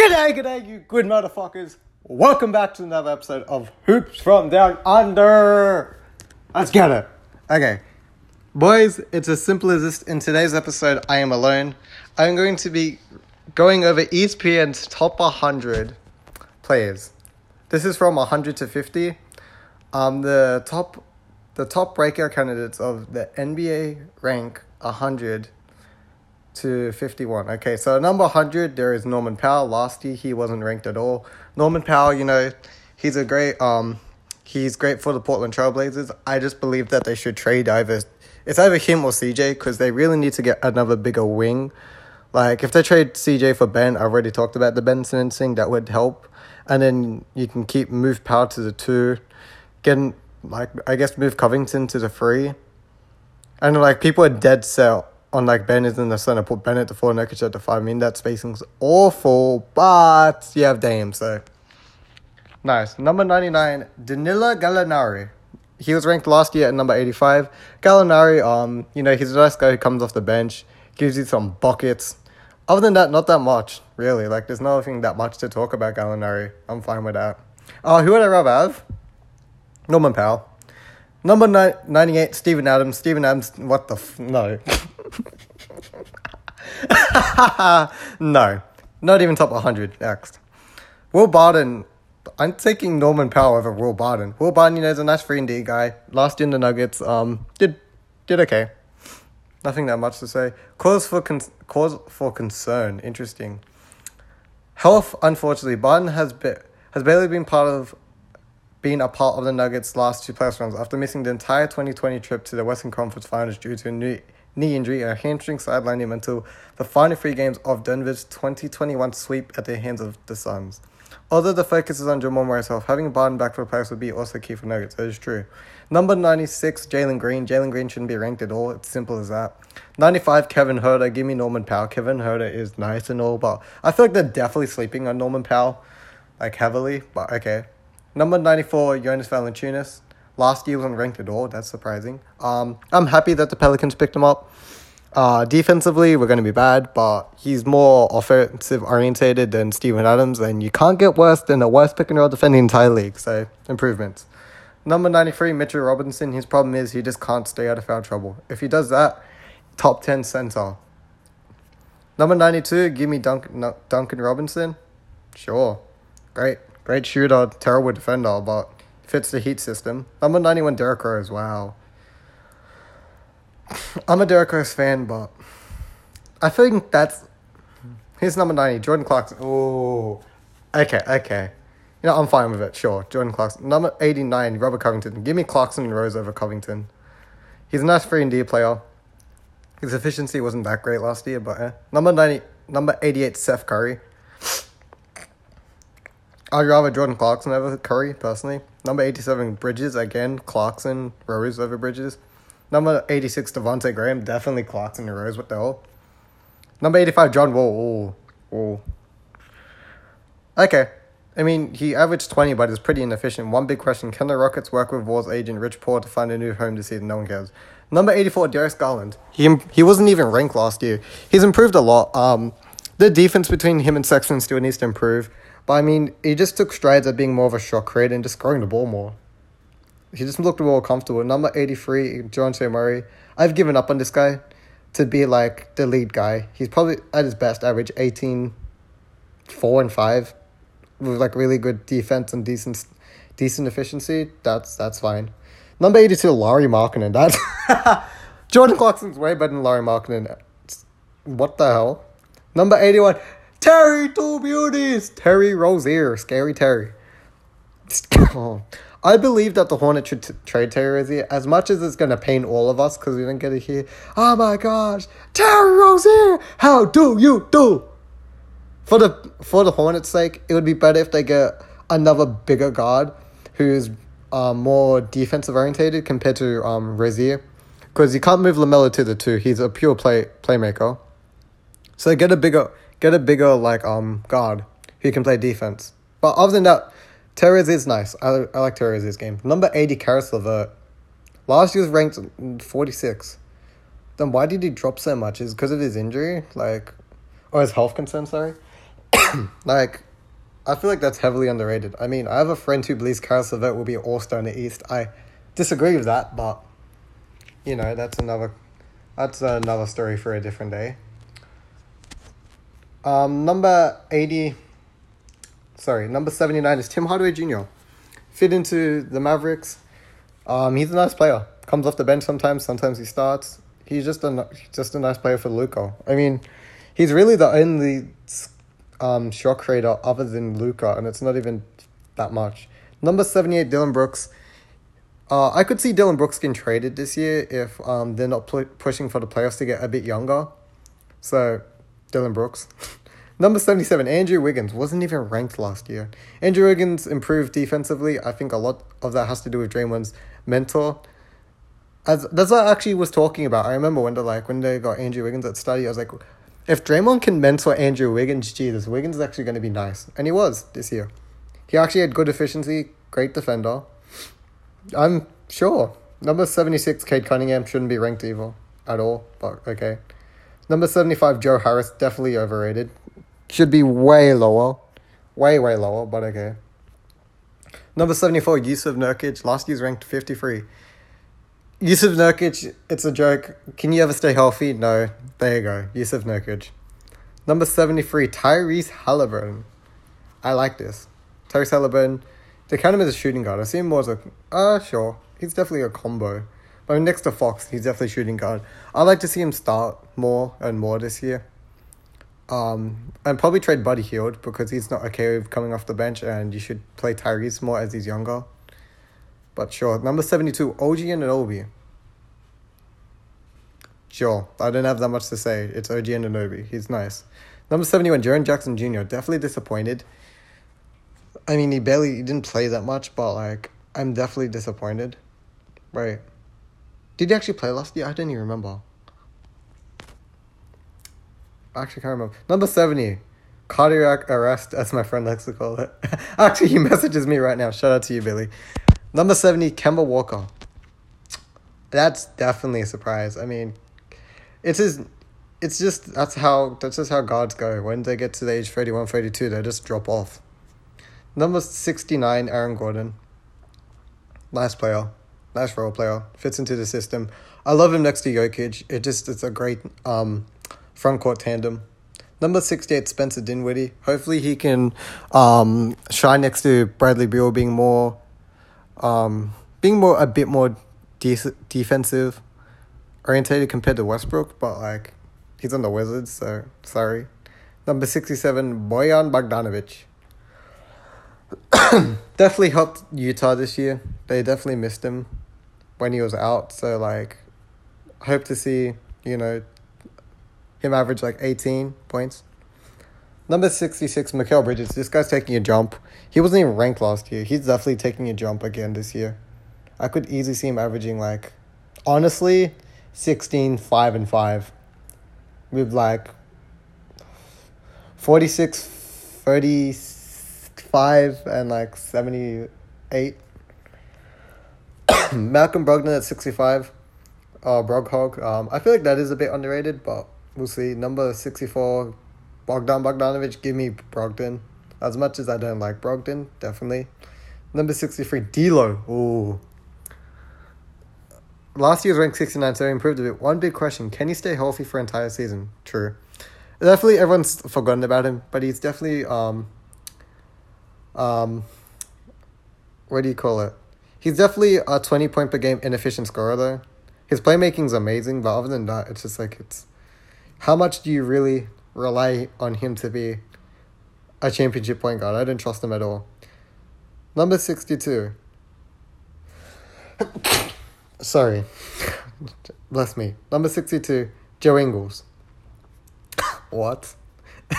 G'day, g'day, you good motherfuckers. Welcome back to another episode of Hoops from Down Under. Let's get it. Okay. Boys, it's as simple as this. In today's episode, I am alone. I'm going to be going over ESPN's top 100 players. This is from 100 to 50. Um, the top, the top breakout candidates of the NBA rank 100 to 51. Okay, so number 100, there is Norman Powell. Last year, he wasn't ranked at all. Norman Powell, you know, he's a great, um, he's great for the Portland Trailblazers. I just believe that they should trade either, it's either him or CJ because they really need to get another bigger wing. Like, if they trade CJ for Ben, I've already talked about the Ben thing, that would help. And then you can keep, move Powell to the two, getting, like, I guess move Covington to the three. And, like, people are dead set on like Ben is in the center, put Bennett to four, Nurkic at the five. I mean that spacing's awful, but you have Dame, so nice. Number ninety nine, Danilo Gallinari. He was ranked last year at number eighty five. Gallinari, um, you know, he's a nice guy who comes off the bench, gives you some buckets. Other than that, not that much, really. Like there's nothing that much to talk about Gallinari. I'm fine with that. Uh who would I rather have? Norman Powell. Number ni- 98, Steven Adams. Steven Adams, what the f- no. no, not even top 100. Next. Will Barton. I'm taking Norman Powell over Will Barton. Will Barton, you know, is a nice 3 and D guy. Last year in the Nuggets, um, did did okay. Nothing that much to say. Cause for con- cause for concern. Interesting. Health, unfortunately, Barton has been has barely been part of being a part of the Nuggets' last two playoff runs after missing the entire 2020 trip to the Western Conference Finals due to a knee, knee injury and a hamstring sidelined him until the final three games of Denver's 2021 sweep at the hands of the Suns. Although the focus is on Jamal Murray's health, having a Barton back for the playoffs would be also key for Nuggets. That is true. Number 96, Jalen Green. Jalen Green shouldn't be ranked at all. It's simple as that. 95, Kevin Huerter. Give me Norman Powell. Kevin Huerter is nice and all, but I feel like they're definitely sleeping on Norman Powell, like heavily, but okay. Number 94, Jonas Valanciunas. Last year wasn't ranked at all. That's surprising. Um, I'm happy that the Pelicans picked him up. Uh, defensively, we're going to be bad, but he's more offensive orientated than Steven Adams, and you can't get worse than the worst pick and roll defender in the entire league. So, improvements. Number 93, Mitchell Robinson. His problem is he just can't stay out of foul trouble. If he does that, top 10 center. Number 92, give me Duncan, Duncan Robinson. Sure. Great. Great shooter, terrible defender, but fits the Heat system. Number 91, Derrick Rose. Wow. I'm a Derrick Rose fan, but I think that's. Here's number 90, Jordan Clarkson. Oh. Okay, okay. You know, I'm fine with it, sure. Jordan Clarkson. Number 89, Robert Covington. Give me Clarkson and Rose over Covington. He's a nice 3 and D player. His efficiency wasn't that great last year, but eh. Number 90, number 88, Seth Curry. I'd rather Jordan Clarkson over Curry, personally. Number 87, Bridges, again, Clarkson, Rose over Bridges. Number 86, Devonte' Graham, definitely Clarkson and Rose, what the hell? Number 85, John Wall, ooh, ooh. Okay. I mean, he averaged 20, but is pretty inefficient. One big question can the Rockets work with Wall's agent, Rich Paul, to find a new home this season? No one cares. Number 84, Darius Garland. He, he wasn't even ranked last year. He's improved a lot. Um, the defense between him and Sexton still needs to improve. But I mean, he just took strides at being more of a shot creator and just scoring the ball more. He just looked more comfortable. Number 83, Dejounte Murray. I've given up on this guy to be like the lead guy. He's probably at his best average 18, 4 and 5 with like really good defense and decent decent efficiency. That's that's fine. Number 82, Lauri Markkanen. That's Jordan Clarkson's way better than Lauri Markkanen. What the hell? Number 81, Terry Two Beauties, Terry Rozier, Scary Terry. I believe that the Hornet should t- trade Terry Rozier as much as it's gonna pain all of us because we didn't get to hear. Oh my gosh, Terry Rozier, how do you do? For the for the Hornets' sake, it would be better if they get another bigger guard who's um, more defensive orientated compared to um, Rozier, because you can't move Lamelo to the two. He's a pure play playmaker. So they get a bigger get a bigger like um guard who can play defense. But other than that, Terrez is nice. I, I like Terrez's game. Number 80, Caris LeVert. Last year was ranked 46. Then why did he drop so much? Is because of his injury? Like, or his health concern, sorry? like, I feel like that's heavily underrated. I mean, I have a friend who believes Caris LeVert will be an all star in the East. I disagree with that, but you know, that's another that's another story for a different day. Um, number eighty. Sorry, number seventy nine is Tim Hardaway Jr. Fit into the Mavericks. Um, he's a nice player. Comes off the bench sometimes. Sometimes he starts. He's just a just a nice player for Luka. I mean, he's really the only um, shot creator other than Luka, and it's not even that much. Number seventy eight, Dillon Brooks. Uh, I could see Dillon Brooks getting traded this year if um, they're not pl- pushing for the playoffs to get a bit younger. So, Dillon Brooks. Number 77, Andrew Wiggins. Wasn't even ranked last year. Andrew Wiggins improved defensively. I think a lot of that has to do with Draymond's mentor. As That's what I actually was talking about. I remember when they, like, when they got Andrew Wiggins at study, I was like, if Draymond can mentor Andrew Wiggins, Jesus, Wiggins is actually going to be nice. And he was this year. He actually had good efficiency, great defender. I'm sure. Number 76, Cade Cunningham, shouldn't be ranked either at all, but okay. Number 75, Joe Harris, definitely overrated. Should be way lower. Way, way lower, but okay. Number 74, Jusuf Nurkic, last year's ranked 53. Jusuf Nurkic, it's a joke. Can you ever stay healthy? No. There you go. Jusuf Nurkic. Number 73, Tyrese Halliburton. I like this. Tyrese Halliburton they count him as a shooting guard. I see him more as a uh sure. He's definitely a combo. I mean, next to Fox, he's definitely shooting guard. I'd like to see him start more and more this year. Um, and probably trade Buddy Hield because he's not okay with coming off the bench, and you should play Tyrese more as he's younger. But sure, number seventy two, OG Anunoby. Sure, I don't have that much to say. It's OG Anunoby. He's nice. Number seventy one, Jaren Jackson Jr. Definitely disappointed. I mean, he barely he didn't play that much, but like I'm definitely disappointed. Right? Did he actually play last year? I don't even remember. I actually can't remember. Number seventy, cardiac arrest, as my friend likes to call it. actually, he messages me right now. Shout out to you, Billy. Number seventy, Kemba Walker. That's definitely a surprise. I mean, it's his. It's just that's how that's just how guards go. When they get to the age 31, 32, they just drop off. Number 69, Aaron Gordon. Last player. Last role player. Fits into the system. I love him next to Jokic. It just it's a great um front court tandem. Number 68, Spencer Dinwiddie. Hopefully he can um shine next to Bradley Beal being more um being more a bit more de- defensive orientated compared to Westbrook, but like he's on the Wizards, so sorry. Number 67, Bojan Bogdanovic. definitely helped Utah this year. They definitely missed him when he was out. So like, hope to see you know him average like eighteen points. Number sixty six, Mikal Bridges. This guy's taking a jump. He wasn't even ranked last year. He's definitely taking a jump again this year. I could easily see him averaging like, honestly, 16, 5, and 5. With like 46, 30, five and like seventy eight. Malcolm Brogdon at sixty five. Uh, Broghog. Um, I feel like that is a bit underrated, but we'll see. Number sixty four, Bogdan Bogdanovic. Give me Brogdon. As much as I don't like Brogdon, definitely. Number sixty three, D'Lo. Ooh. Last year's ranked 69, so he improved a bit. One big question can he stay healthy for entire season? True. Definitely, everyone's forgotten about him, but he's definitely um, um, what do you call it? He's definitely a 20 point per game inefficient scorer, though. His playmaking's amazing, but other than that, it's just like it's. How much do you really rely on him to be a championship point guard? I don't trust him at all. Number 62. Sorry. Bless me. Number 62, Joe Ingles. what?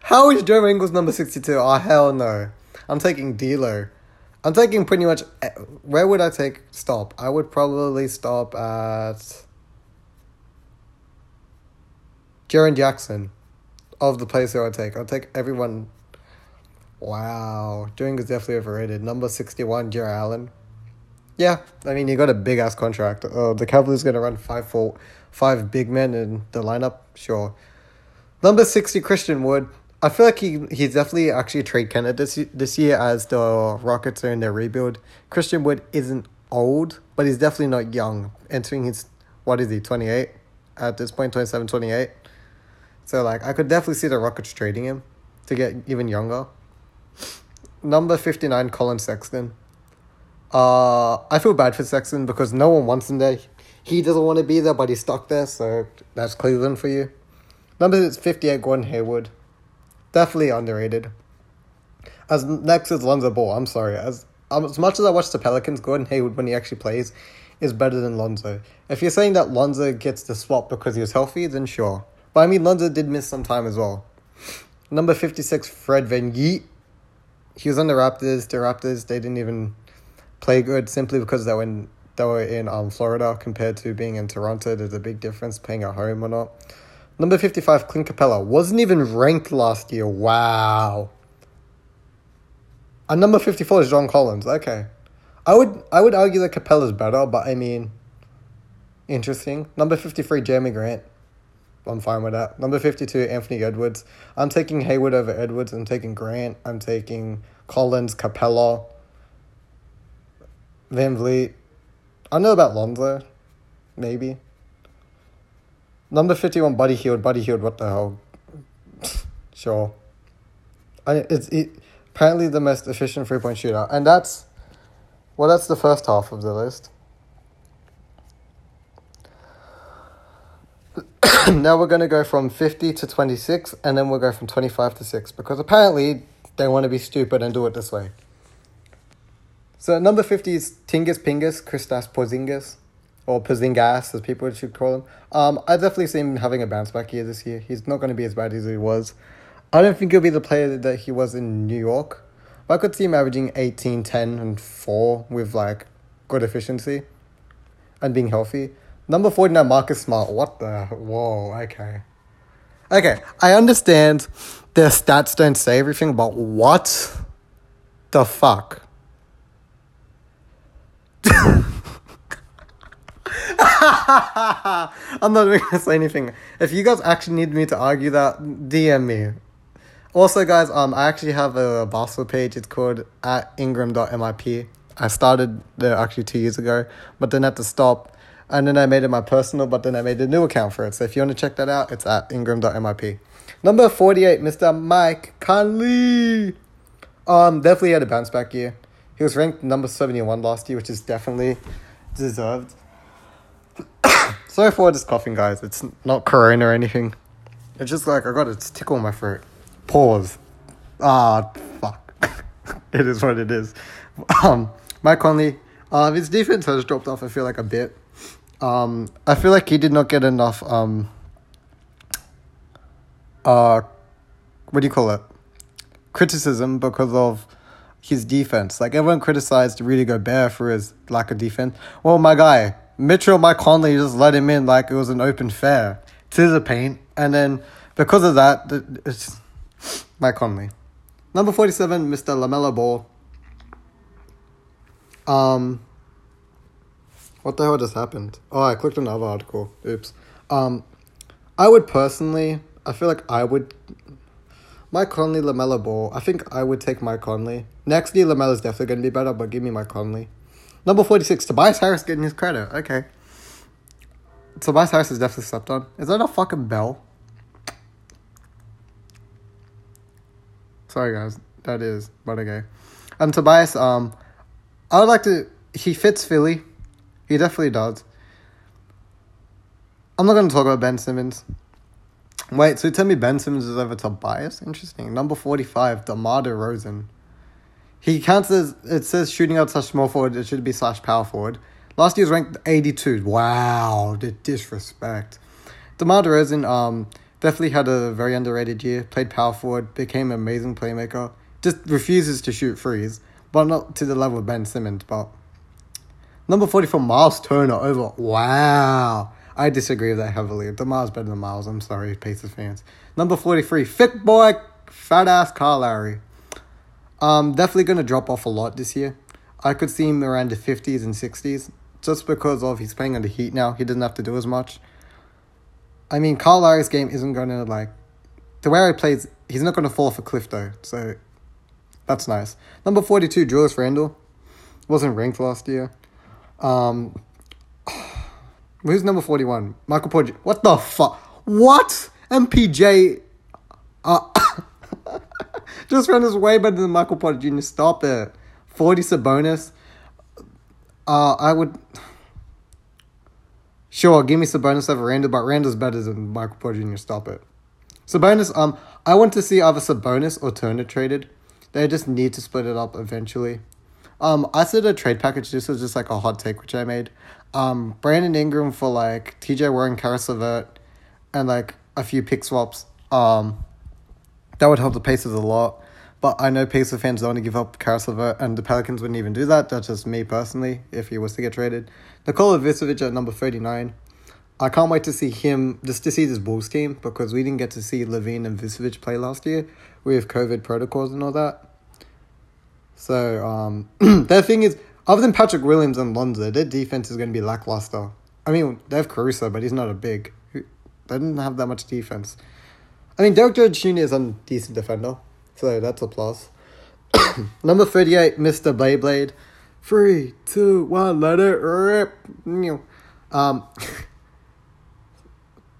How is Joe Ingles number 62? Oh, ah, hell no. I'm taking D'Lo. I'm taking pretty much... Eh, where would I take stop? I would probably stop at... Jaren Jackson. Of the place who I'd take. I'll take everyone... Wow. Joe is definitely overrated. Number 61, Jarrett Allen. Yeah, I mean, you got a big ass contract. Uh, the Cavaliers to run five, four, five big men in the lineup. Sure. Number 60, Christian Wood. I feel like he he's definitely actually a trade candidate this, this year as the Rockets are in their rebuild. Christian Wood isn't old, but he's definitely not young. Entering his, what is he, 28? At this point, 27, 28. So, like, I could definitely see the Rockets trading him to get even younger. Number 59, Collin Sexton. Uh, I feel bad for Sexton because no one wants him there. He doesn't want to be there, but he's stuck there, so that's Cleveland for you. Number 58, Gordon Hayward. Definitely underrated. As next is Lonzo Ball. I'm sorry. As um, as much as I watch the Pelicans, Gordon Hayward when he actually plays is better than Lonzo. If you're saying that Lonzo gets the swap because he was healthy, then sure. But I mean, Lonzo did miss some time as well. Number 56, Fred Van VanVleet. He was on the Raptors. The Raptors, they didn't even play good simply because they were in, they were in um, Florida compared to being in Toronto. There's a big difference playing at home or not. Number 55, Clint Capela. Wasn't even ranked last year. Wow. And number 54 is John Collins. Okay. I would I would argue that Capela's better, but I mean, interesting. Number 53, Jerami Grant. I'm fine with that. Number 52, Anthony Edwards. I'm taking Hayward over Edwards. I'm taking Grant. I'm taking Collins, Capella, VanVleet. I know about Lonzo. Maybe. Number 51, Buddy Hield. Buddy Hield, what the hell? sure. I, it's it, apparently the most efficient three point shooter. And that's, well, that's the first half of the list. now we're going to go from 50 to 26, and then we'll go from 25 to 6, because apparently they want to be stupid and do it this way. So number 50 is Tingus Pingus, Kristaps Porzingis, or Porzingis, as people should call him. Um, I definitely see him having a bounce back year this year. He's not going to be as bad as he was. I don't think he'll be the player that he was in New York. But I could see him averaging 18, 10, and 4 with like good efficiency and being healthy. Number 49, Marcus Smart. What the? Whoa, okay. Okay, I understand their stats don't say everything, but what the fuck? I'm not going to say anything. If you guys actually need me to argue that, DM me. Also, guys, um, I actually have a basketball page. It's called at ingram.mip. I started there actually two years ago, but then had to stop. And then I made it my personal, but then I made a new account for it. So if you want to check that out, it's at ingram.mip. Number 48, Mr. Mike Conley. Um, definitely had a bounce back year. He was ranked number 71 last year, which is definitely deserved. Sorry for this coughing, guys. It's not corona or anything. It's just like I got a tickle in my throat. Pause. Ah, fuck. it is what it is. Um, Mike Conley, uh, his defense has dropped off. I feel like a bit. Um, I feel like he did not get enough. Um, uh, what do you call it? Criticism because of his defense. Like everyone criticized Rudy Gobert for his lack of defense. Well, my guy Mitchell, Mike Conley just let him in like it was an open fair to the paint, and then because of that, it's Mike Conley. Number forty-seven, Mister Lamelo Ball. Um, what the hell just happened? Oh, I clicked another article. Oops. Um, I would personally, I feel like I would. Mike Conley, Lamelo Ball. I think I would take Mike Conley. Next year, Lamelo's definitely going to be better, but give me Mike Conley. Number 46, Tobias Harris getting his credit. Okay. Tobias Harris is definitely slept on. Is that a fucking bell? Sorry, guys. That is, but okay. And Tobias, um, I would like to. He fits Philly. He definitely does. I'm not going to talk about Ben Simmons. Wait, so tell me Ben Simmons is over Tobias? Interesting. Number 45, DeMar DeRozan. He counts as, it says shooting out slash small forward, it should be slash power forward. Last year's ranked 82. Wow, the disrespect. DeMar DeRozan um, definitely had a very underrated year, played power forward, became an amazing playmaker. Just refuses to shoot threes, but not to the level of Ben Simmons. But number 44, Miles Turner over. Wow. I disagree with that heavily. DeMar's better than Miles. I'm sorry, Pacers fans. Number 43, Fit Boy, Fat Ass Kyle Lowry. Um, definitely going to drop off a lot this year. I could see him around the 50s and 60s just because of he's playing on the Heat now. He doesn't have to do as much. I mean, Kyle Lowry's game isn't going to like the way he plays, he's not going to fall off a cliff though. So that's nice. Number 42, Julius Randle. Wasn't ranked last year. Um, who's number 41? Michael Porter. What the fuck? What? MPJ. Uh, just ran his way better than Michael Porter Jr. Stop it. 40 Sabonis. Uh, I would. Sure, give me Sabonis over Randle, but Randle's better than Michael Porter Jr. Stop it. Sabonis, um, I want to see either Sabonis or Turner traded. They just need to split it up eventually. Um, I said a trade package. This was just like a hot take which I made. Um, Brandon Ingram for like TJ Warren, Caris LeVert, and like a few pick swaps. Um, that would help the Pacers a lot. But I know Pacers fans don't want to give up Caris LeVert, and the Pelicans wouldn't even do that. That's just me personally, if he was to get traded. Nikola Vucevic at number 39. I can't wait to see him, just to see this Bulls team, because we didn't get to see LaVine and Vucevic play last year with COVID protocols and all that. So, um, the thing is, other than Patrick Williams and Lonzo, their defense is going to be lackluster. I mean, they have Caruso, but he's not a big. They didn't have that much defense. I mean, Derrick Jones Jr. is a decent defender. So that's a plus. Number 38, Mr. Beyblade. Three, two, one, let it rip. Um,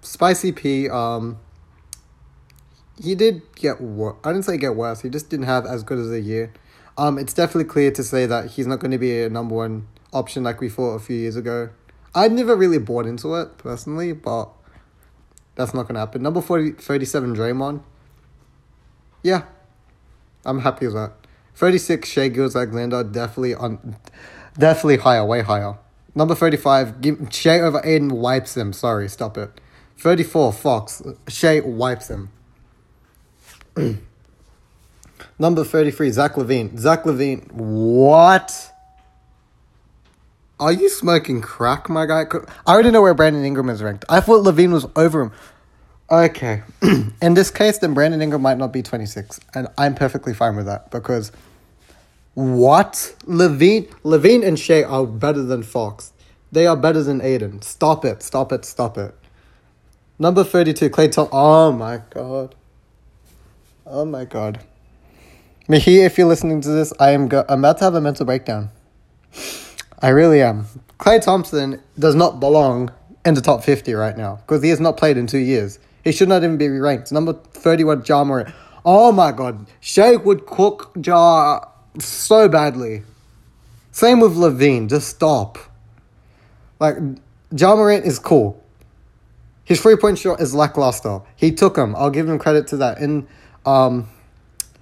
Spicy P, um, he did get worse. I didn't say get worse. He just didn't have as good as a year. Um, it's definitely clear to say that he's not going to be a number one option like we thought a few years ago. I'd never really bought into it personally, but that's not going to happen. Number 40, 37, Draymond. Yeah, I'm happy with that. 36, Shai Gilgeous-Alexander, definitely on, definitely higher, way higher. Number 35, give, Shai over Ayton wipes him. Sorry, stop it. 34, Fox, Shai wipes him. Number 33, Zach LaVine. Zach LaVine, what? Are you smoking crack, my guy? I already know where Brandon Ingram is ranked. I thought LaVine was over him. Okay. In this case, then Brandon Ingram might not be 26. And I'm perfectly fine with that because what? LaVine LaVine and Shai are better than Fox. They are better than Ayton. Stop it. Stop it. Stop it. Number 32, Klay Thompson. Oh my god. Oh my god. Mihi, if you're listening to this, I am go- I'm about to have a mental breakdown. I really am. Klay Thompson does not belong in the top 50 right now because he has not played in two years. He should not even be ranked. Number 31, Ja Morant. Oh my god. Shai would cook Ja so badly. Same with LaVine. Just stop. Like, Ja Morant is cool. His three point shot is lackluster. He took him. I'll give him credit to that. In um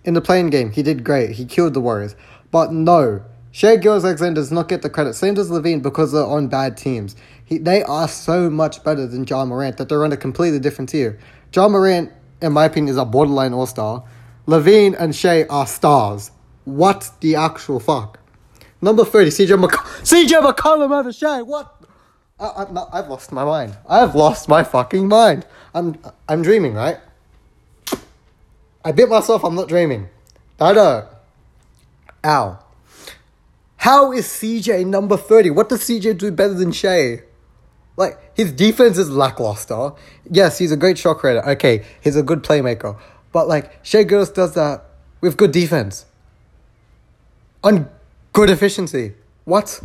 in the playing game, he did great. He killed the Warriors. But no, Shai Gilgeous-Alexander does not get the credit. Same does LaVine, because they're on bad teams. He, they are so much better than John Morant that they're on a completely different tier. John Morant, in my opinion, is a borderline all star. LaVine and Shai are stars. What the actual fuck? Number 30, CJ McCollum. CJ McCollum over Shai. What? I, I, I've lost my mind. I've lost my fucking mind. I'm, I'm dreaming, right? I bit myself. I'm not dreaming. Dada. Ow. How is CJ number 30? What does CJ do better than Shai? Like, his defense is lackluster. Yes, he's a great shot creator. Okay, he's a good playmaker. But, like, Shai Gilgeous does that with good defense. On good efficiency. What?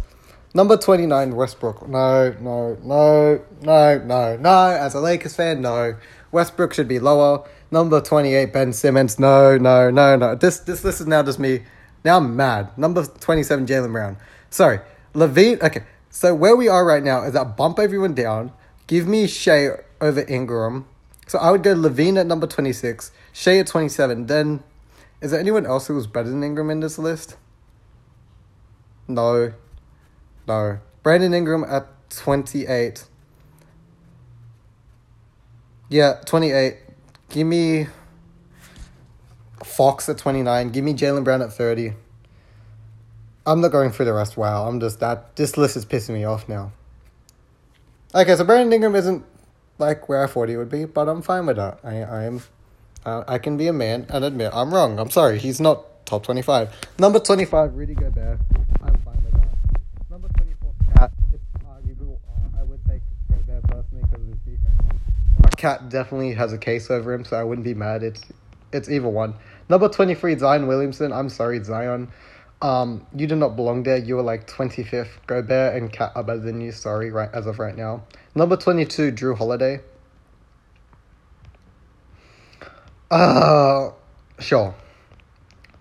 Number 29, Westbrook. No, no, no, no, no, no. As a Lakers fan, no. Westbrook should be lower. Number 28, Ben Simmons. No, no, no, no. This, this list is now just me. Now I'm mad. Number 27, Jaylen Brown. Sorry. LaVine. Okay. So where we are right now is that bump everyone down. Give me Shai over Ingram. So I would go LaVine at number 26, Shai at 27. Then, is there anyone else who was better than Ingram in this list? No. No. Brandon Ingram at 28. Yeah, 28. Give me Fox at 29. Give me Jaylen Brown at 30. I'm not going through the rest. Wow, I'm just that. This list is pissing me off now. Okay, so Brandon Ingram isn't like where I thought he would be, but I'm fine with that. I I am, uh, I can be a man and admit I'm wrong. I'm sorry, he's not top 25. Number 25, Rudy Gobert. I'm fine with that. Number 24, Cat. It's arguable. Uh, I would take Gobert personally because of his defense. Cat definitely has a case over him, so I wouldn't be mad. It's it's either one. Number twenty three, Zion Williamson. I'm sorry, Zion. Um, you do not belong there. You were like twenty fifth. Gobert and Cat are better than you. Sorry, right as of right now. Number twenty two, Jrue Holiday. Uh, sure.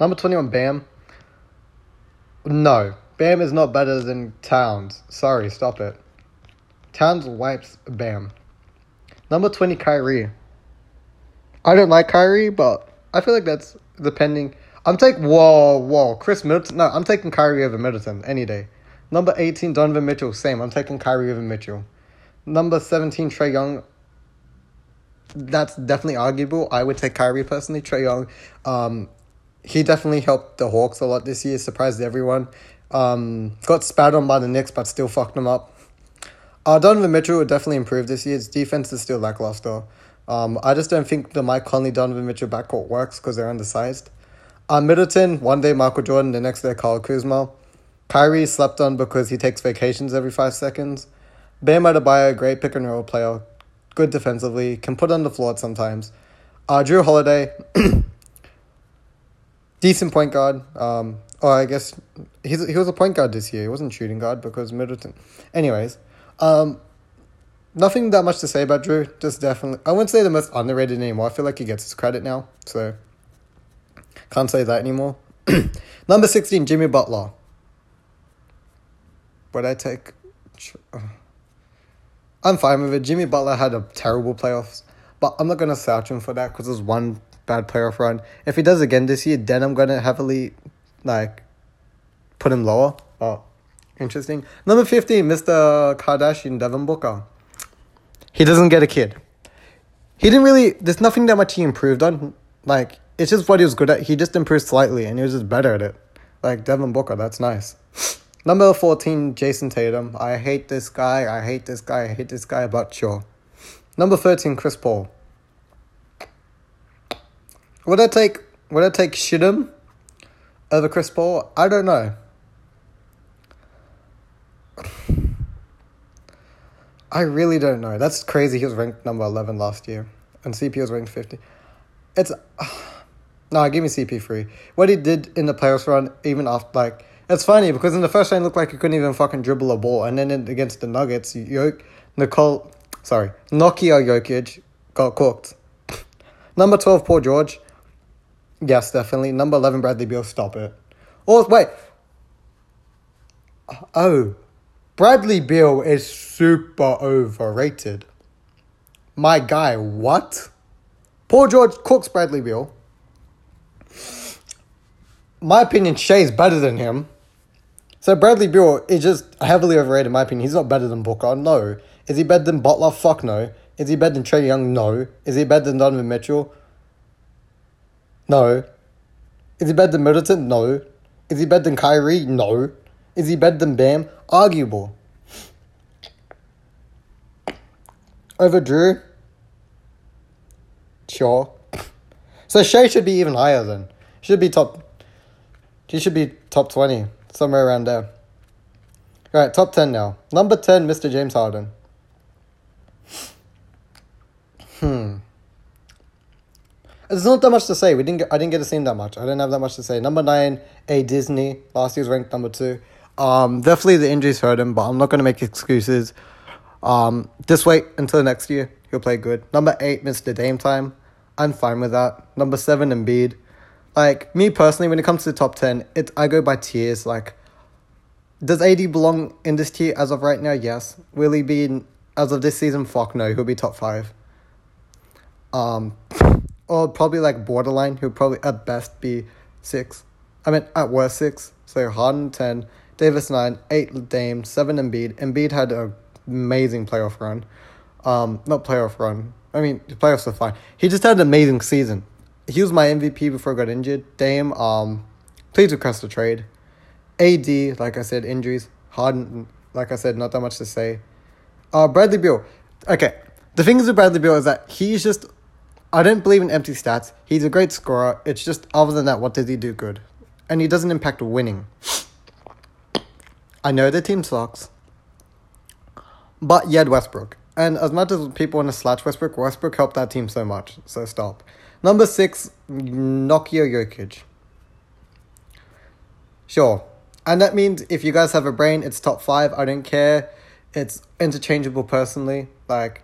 Number 21, Bam. No. Bam is not better than Towns. Sorry, stop it. Towns wipes Bam. Number 20, Kyrie. I don't like Kyrie, but I feel like that's depending. I'm taking, whoa, whoa, Khris Middleton. No, I'm taking Kyrie over Middleton any day. Number 18, Donovan Mitchell. Same. I'm taking Kyrie over Mitchell. Number 17, Trae Young that's definitely arguable. I would take Kyrie personally. Trae Young, um, he definitely helped the Hawks a lot this year. Surprised everyone. Um, got spat on by the Knicks, but still fucked them up. Uh, Donovan Mitchell would definitely improve this year. His defense is still lackluster. Um, I just don't think the Mike Conley Donovan Mitchell backcourt works because they're undersized. Uh, Middleton, one day Michael Jordan, the next day Kyle Kuzma. Kyrie slept on because he takes vacations every five seconds. Bam Adebayo, great pick and roll player good defensively, can put on the floor sometimes. Uh, Jrue Holiday, decent point guard. Um, or I guess he's, he was a point guard this year. He wasn't shooting guard because Middleton. Anyways, um, nothing that much to say about Jrue. Just definitely, I wouldn't say the most underrated anymore. I feel like he gets his credit now, so can't say that anymore. Number sixteen, Jimmy Butler. Would I take? Uh, I'm fine with it. Jimmy Butler had a terrible playoffs, but I'm not gonna slouch him for that because was one bad playoff run. If he does again this year, then I'm gonna heavily, like, put him lower. Oh, interesting. Number fifteen, Mr. Kardashian, Devin Booker. He doesn't get a kid. He didn't really. There's nothing that much he improved on. Like it's just what he was good at. He just improved slightly, and he was just better at it. Like Devin Booker, that's nice. Number 14, Jayson Tatum. I hate this guy, I hate this guy, I hate this guy, but sure. Number 13, Chris Paul. Would I take would I take Shidham over Chris Paul? I don't know. I really don't know. That's crazy. He was ranked number 11 last year, and CP was ranked 50. It's. Uh, no, give me CP3. What he did in the playoffs run, even after, like, it's funny because in the first round, it looked like he couldn't even fucking dribble a ball, and then against the Nuggets, Yoke, Nicole, sorry, Nokia Jokic got cooked. Number twelve, Paul George. Yes, definitely. Number eleven, Bradley Beal. Stop it. Oh wait. Oh, Bradley Beal is super overrated. My guy, what? Paul George cooks Bradley Beal. My opinion, Shai's better than him. So Bradley Beal is just heavily overrated in my opinion. He's not better than Booker. No. Is he better than Butler? Fuck no. Is he better than Trae Young? No. Is he better than Donovan Mitchell? No. Is he better than Middleton? No. Is he better than Kyrie? No. Is he better than Bam? Arguable. Over Jrue? Sure. So Shai should be even higher then. Should be top. He should be top twenty somewhere around there. All right, top 10 now. Number 10, Mr. James Harden. Hmm. There's not that much to say. We didn't get, I didn't get to see him that much. I didn't have that much to say. Number 9, A. Disney. Last year's ranked number 2. Um, definitely the injuries hurt him, but I'm not going to make excuses. Um, just wait until next year. He'll play good. Number 8, Mr. Dame Time. I'm fine with that. Number 7, Embiid like me personally, when it comes to the top ten, it I go by tiers. Like, does AD belong in this tier as of right now? Yes. Will he be in, as of this season? Fuck no. He'll be top five. Um, or probably like borderline. He'll probably at best be six. I mean, at worst six. So Harden ten, Davis nine, eight Dame, seven Embiid. Embiid had an amazing playoff run. Um, not playoff run. I mean, the playoffs are fine. He just had an amazing season he was my MVP before I got injured. Dame, um, please request a trade. AD, like I said, injuries. Harden, like I said, not that much to say. Uh, Bradley Beal. Okay, the thing is with Bradley Beal is that he's just. I don't believe in empty stats. He's a great scorer. It's just other than that, what does he do good? And he doesn't impact winning. I know the team sucks. But you had Westbrook. And as much as people want to slash Westbrook, Westbrook helped that team so much. So stop. Number six, Nokia Jokic. Sure. And that means if you guys have a brain, it's top five. I don't care. It's interchangeable personally. Like,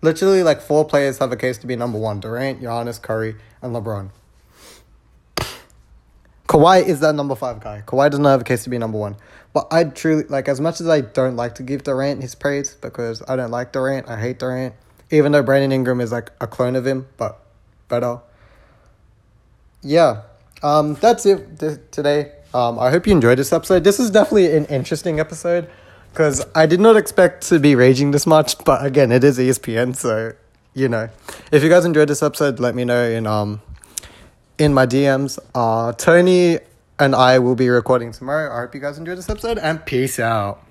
literally, like four players have a case to be number one Durant, Giannis, Curry, and LeBron. Kawhi is that number five guy. Kawhi does not have a case to be number one. But I truly, like, as much as I don't like to give Durant his praise because I don't like Durant, I hate Durant, even though Brandon Ingram is like a clone of him, but better. Yeah. Um, that's it th- today. Um, I hope you enjoyed this episode. This is definitely an interesting episode because I did not expect to be raging this much, but again, it is ESPN, so you know. If you guys enjoyed this episode, let me know in um in my DMs. Uh, Tony and I will be recording tomorrow. I hope you guys enjoyed this episode, and peace out.